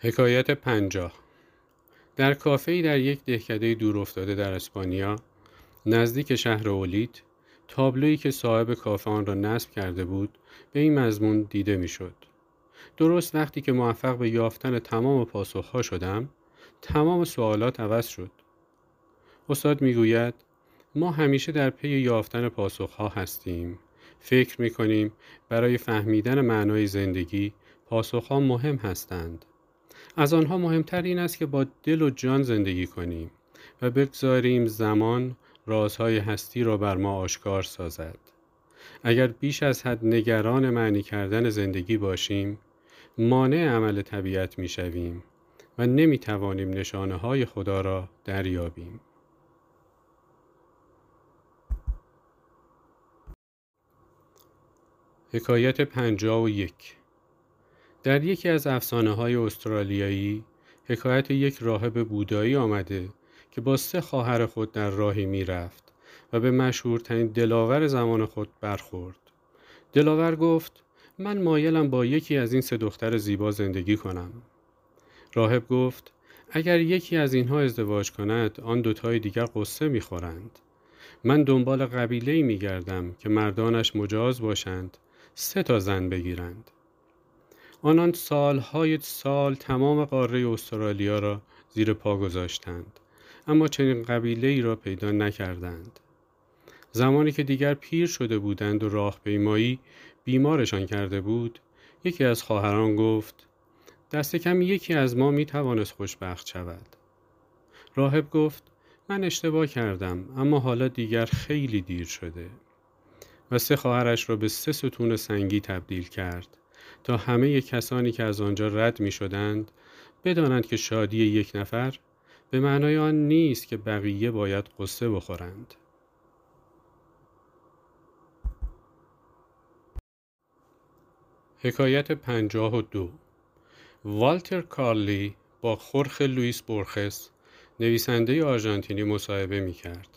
حکایت پنجاه. در کافه در یک دهکده دور افتاده در اسپانیا نزدیک شهر اولید تابلویی که صاحب کافه آن را نصب کرده بود به این مضمون دیده می‌شد. درست وقتی که موفق به یافتن تمام پاسخها شدم تمام سوالات عوض شد. استاد می‌گوید ما همیشه در پی یافتن پاسخها هستیم. فکر می کنیم برای فهمیدن معنای زندگی پاسخها مهم هستند. از آنها مهمتر این است که با دل و جان زندگی کنیم و بگذاریم زمان رازهای هستی را بر ما آشکار سازد. اگر بیش از حد نگران معنی کردن زندگی باشیم مانع عمل طبیعت می شویم و نمی توانیم نشانه های خدا را دریابیم. حکایت پنجا و یک در یکی از افسانه های استرالیایی حکایت یک راهب بودایی آمده که با سه خواهر خود در راهی می رفت و به مشهورترین دلاور زمان خود برخورد. دلاور گفت من مایلم با یکی از این سه دختر زیبا زندگی کنم. راهب گفت اگر یکی از اینها ازدواج کند آن دوتای دیگر قصه می‌خورند. من دنبال قبیله می گردم که مردانش مجاز باشند سه تا زن بگیرند. آنان سالهای سال تمام قاره استرالیا را زیر پا گذاشتند اما چنین قبیله ای را پیدا نکردند. زمانی که دیگر پیر شده بودند و راهپیمایی بیمارشان کرده بود یکی از خواهران گفت دست کم یکی از ما می توانست خوشبخت شود. راهب گفت من اشتباه کردم اما حالا دیگر خیلی دیر شده. و سه خواهرش را به سه ستون سنگی تبدیل کرد. تا همه کسانی که از آنجا رد می شدند بدانند که شادی یک نفر به معنای آن نیست که بقیه باید قصه بخورند. حکایت پنجاه و دو والتر کارلی با خرخ لوئیس بورخس نویسنده آرژانتینی مصاحبه می کرد.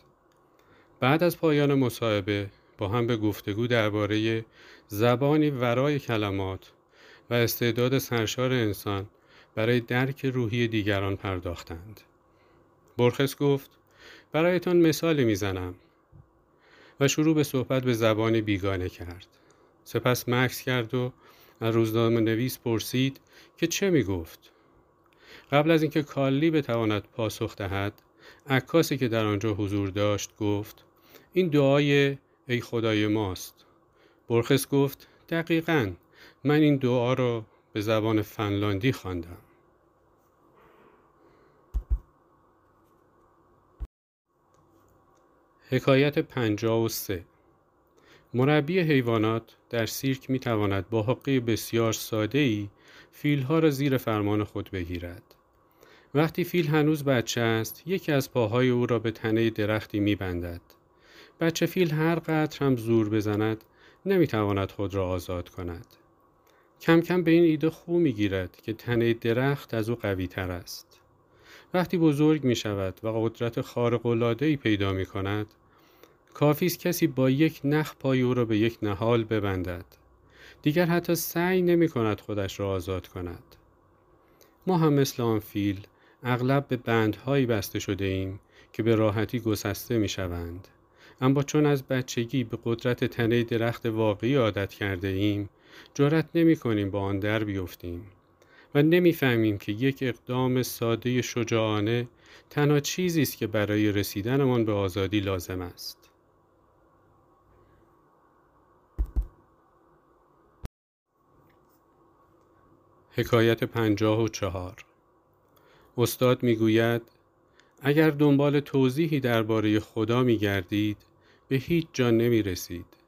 بعد از پایان مصاحبه با هم به گفتگو درباره زبانی ورای کلمات و استعداد سرشار انسان برای درک روحی دیگران پرداختند. برخس گفت برایتان مثالی می‌زنم و شروع به صحبت به زبان بیگانه کرد. سپس مکس کرد و از روزنامه نویس پرسید که چه می گفت. قبل از اینکه کالی بتواند پاسخ دهد عکاسی که در آنجا حضور داشت گفت این دعای ای خدای ماست برخس گفت دقیقا من این دعا را به زبان فنلاندی خواندم. حکایت پنجا و سه مربی حیوانات در سیرک می تواند با حقه بسیار ساده ای فیل ها را زیر فرمان خود بگیرد. وقتی فیل هنوز بچه است یکی از پاهای او را به تنه درختی می بندد. بچه فیل هر قدر هم زور بزند نمی‌تواند خود را آزاد کند. کم کم به این ایده خو می گیرد که تنه درخت از او قوی تر است. وقتی بزرگ می شود و قدرت خارق ای پیدا می کند کافی است کسی با یک نخ پای او را به یک نهال ببندد. دیگر حتی سعی نمی کند خودش را آزاد کند. ما هم مثل آن فیل اغلب به بندهایی بسته شده ایم که به راحتی گسسته می شوند. اما چون از بچگی به قدرت تنه درخت واقعی عادت کرده ایم جرأت نمی کنیم با آن در بیفتیم و نمی‌فهمیم که یک اقدام ساده شجاعانه تنها چیزی است که برای رسیدنمان به آزادی لازم است حکایت پنجاه و چهار استاد می‌گوید اگر دنبال توضیحی درباره خدا می گردید به هیچ جا نمی رسید.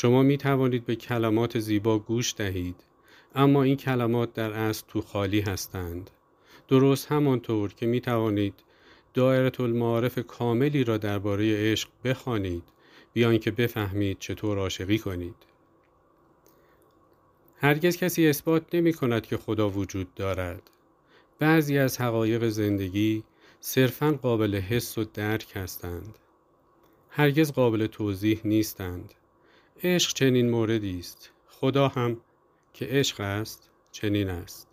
شما می توانید به کلمات زیبا گوش دهید اما این کلمات در اصل تو خالی هستند. درست همانطور که می توانید دایره المعارف کاملی را درباره عشق بخوانید بیان که بفهمید چطور عاشقی کنید. هرگز کسی اثبات نمی کند که خدا وجود دارد. بعضی از حقایق زندگی صرفا قابل حس و درک هستند. هرگز قابل توضیح نیستند. عشق چنین موردی است. خدا هم که عشق است چنین است.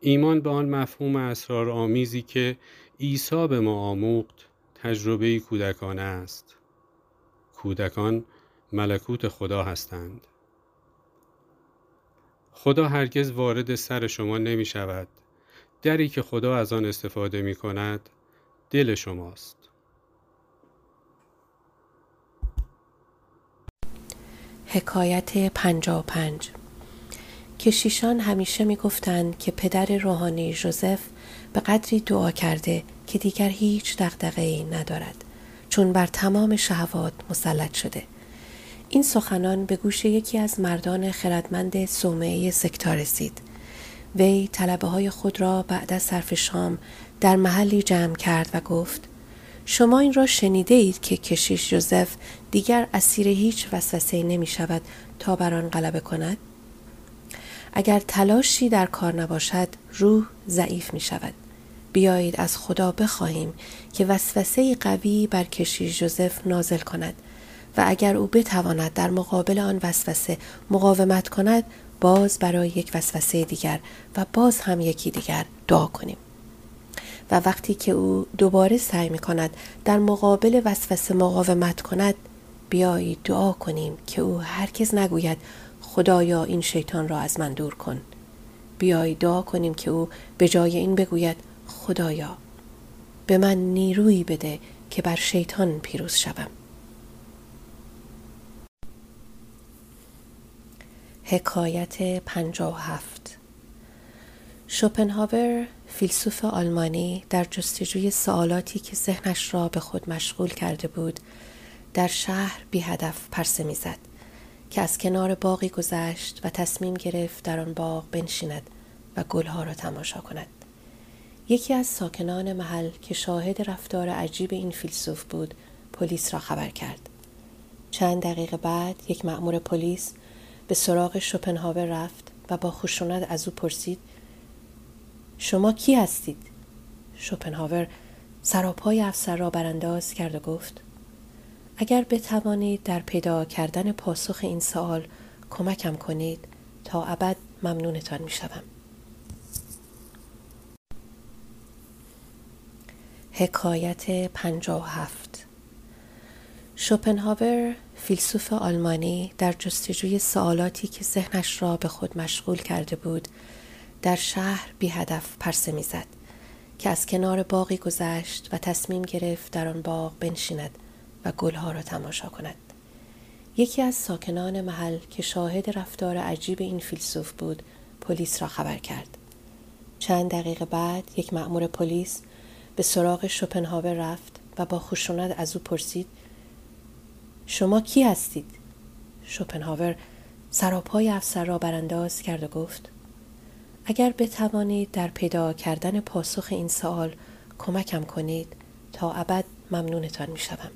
ایمان به آن مفهوم اسرار آمیزی که عیسی به ما آموخت تجربه کودکانه است کودکان ملکوت خدا هستند خدا هرگز وارد سر شما نمی شود دری که خدا از آن استفاده می کند دل شماست حکایت پنجا پنج. کشیشان همیشه می گفتند که پدر روحانی جوزف به قدری دعا کرده که دیگر هیچ دقدقه ای ندارد چون بر تمام شهوات مسلط شده. این سخنان به گوش یکی از مردان خردمند سومه سکتا رسید. وی طلبه های خود را بعد از صرف شام در محلی جمع کرد و گفت شما این را شنیده اید که کشیش جوزف دیگر اسیر هیچ وسوسه نمی شود تا بر آن غلبه کند. اگر تلاشی در کار نباشد روح ضعیف می شود. بیایید از خدا بخواهیم که وسوسه قوی بر کشیش جوزف نازل کند و اگر او بتواند در مقابل آن وسوسه مقاومت کند باز برای یک وسوسه دیگر و باز هم یکی دیگر دعا کنیم. و وقتی که او دوباره سعی می کند در مقابل وسوسه مقاومت کند بیایید دعا کنیم که او هرگز نگوید خدایا این شیطان را از من دور کن. بیایید دعا کنیم که او به جای این بگوید خدایا به من نیرویی بده که بر شیطان پیروز شوم. حکایت پنجا هفت. شوپنهاور فیلسوف آلمانی در جستجوی سوالاتی که ذهنش را به خود مشغول کرده بود در شهر بی هدف پرسه می‌زد که از کنار باقی گذشت و تصمیم گرفت در آن باغ بنشیند و گلها را تماشا کند یکی از ساکنان محل که شاهد رفتار عجیب این فیلسوف بود پلیس را خبر کرد چند دقیقه بعد یک مأمور پلیس به سراغ شوپنهاور رفت و با خشونت از او پرسید شما کی هستید؟ شوپنهاور سراپای افسر را برانداز کرد و گفت اگر بتوانید در پیدا کردن پاسخ این سوال کمکم کنید تا ابد ممنونتان می شدم. حکایت پنجا هفت شوپنهاور فیلسوف آلمانی در جستجوی سوالاتی که ذهنش را به خود مشغول کرده بود در شهر بی هدف پرسه می‌زد که از کنار باقی گذشت و تصمیم گرفت در آن باغ بنشیند گلها را تماشا کند. یکی از ساکنان محل که شاهد رفتار عجیب این فیلسوف بود پلیس را خبر کرد. چند دقیقه بعد یک مأمور پلیس به سراغ شوپنهاور رفت و با خشونت از او پرسید شما کی هستید؟ شوپنهاور سراپای افسر را برانداز کرد و گفت اگر بتوانید در پیدا کردن پاسخ این سوال کمکم کنید تا ابد ممنونتان می شدم.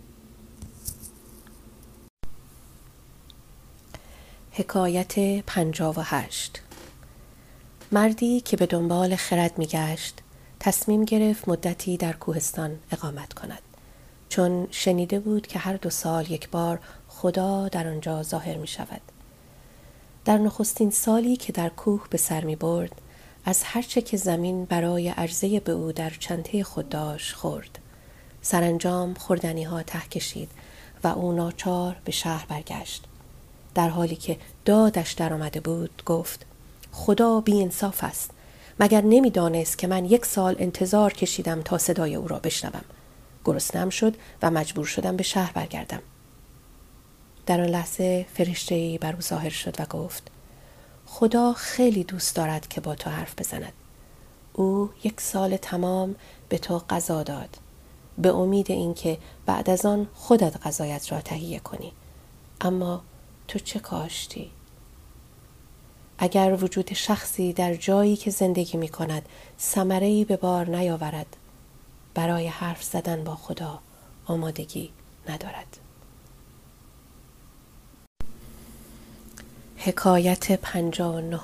حکایت پنجا و هشت مردی که به دنبال خرد می گشت تصمیم گرفت مدتی در کوهستان اقامت کند چون شنیده بود که هر دو سال یک بار خدا در آنجا ظاهر می شود. در نخستین سالی که در کوه به سر می برد از هرچه که زمین برای عرضه به او در چنته خود داشت خورد. سرانجام خوردنی ها ته کشید و او ناچار به شهر برگشت. در حالی که دادش در آمده بود گفت خدا بی انصاف است. مگر نمی‌دانست که من یک سال انتظار کشیدم تا صدای او را بشنوم. گرسنم شد و مجبور شدم به شهر برگردم. در آن لحظه فرشته ای بر او ظاهر شد و گفت خدا خیلی دوست دارد که با تو حرف بزند. او یک سال تمام به تو غذا داد. به امید اینکه بعد از آن خودت غذایت را تهیه کنی. اما تو چه کاشتی؟ اگر وجود شخصی در جایی که زندگی می کند سمره به بار نیاورد برای حرف زدن با خدا آمادگی ندارد. حکایت پنجا و نه.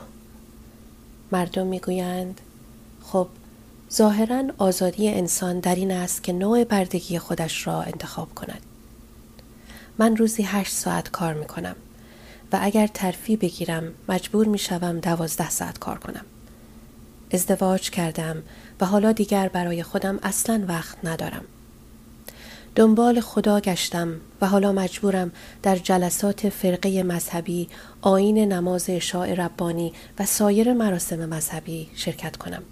مردم می‌گویند خب ظاهرا آزادی انسان در این است که نوع بردگی خودش را انتخاب کند. من روزی هشت ساعت کار می کنم و اگر ترفی بگیرم مجبور می شوم دوازده ساعت کار کنم. ازدواج کردم و حالا دیگر برای خودم اصلا وقت ندارم. دنبال خدا گشتم و حالا مجبورم در جلسات فرقه مذهبی آین نماز اشاع ربانی و سایر مراسم مذهبی شرکت کنم.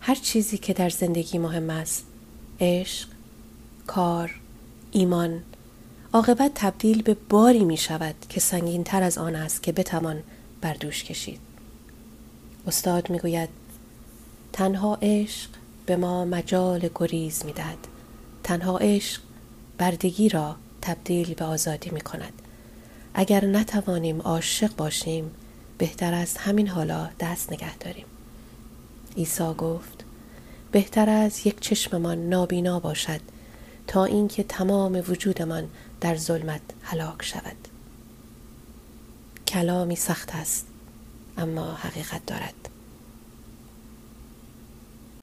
هر چیزی که در زندگی مهم است عشق کار ایمان عاقبت تبدیل به باری می شود که سنگین تر از آن است که بتوان بر دوش کشید استاد می گوید تنها عشق به ما مجال گریز می دهد. تنها عشق بردگی را تبدیل به آزادی می کند. اگر نتوانیم عاشق باشیم بهتر است همین حالا دست نگه داریم. عیسی گفت بهتر از یک چشممان نابینا باشد تا اینکه تمام وجودمان در ظلمت هلاک شود. کلامی سخت است اما حقیقت دارد.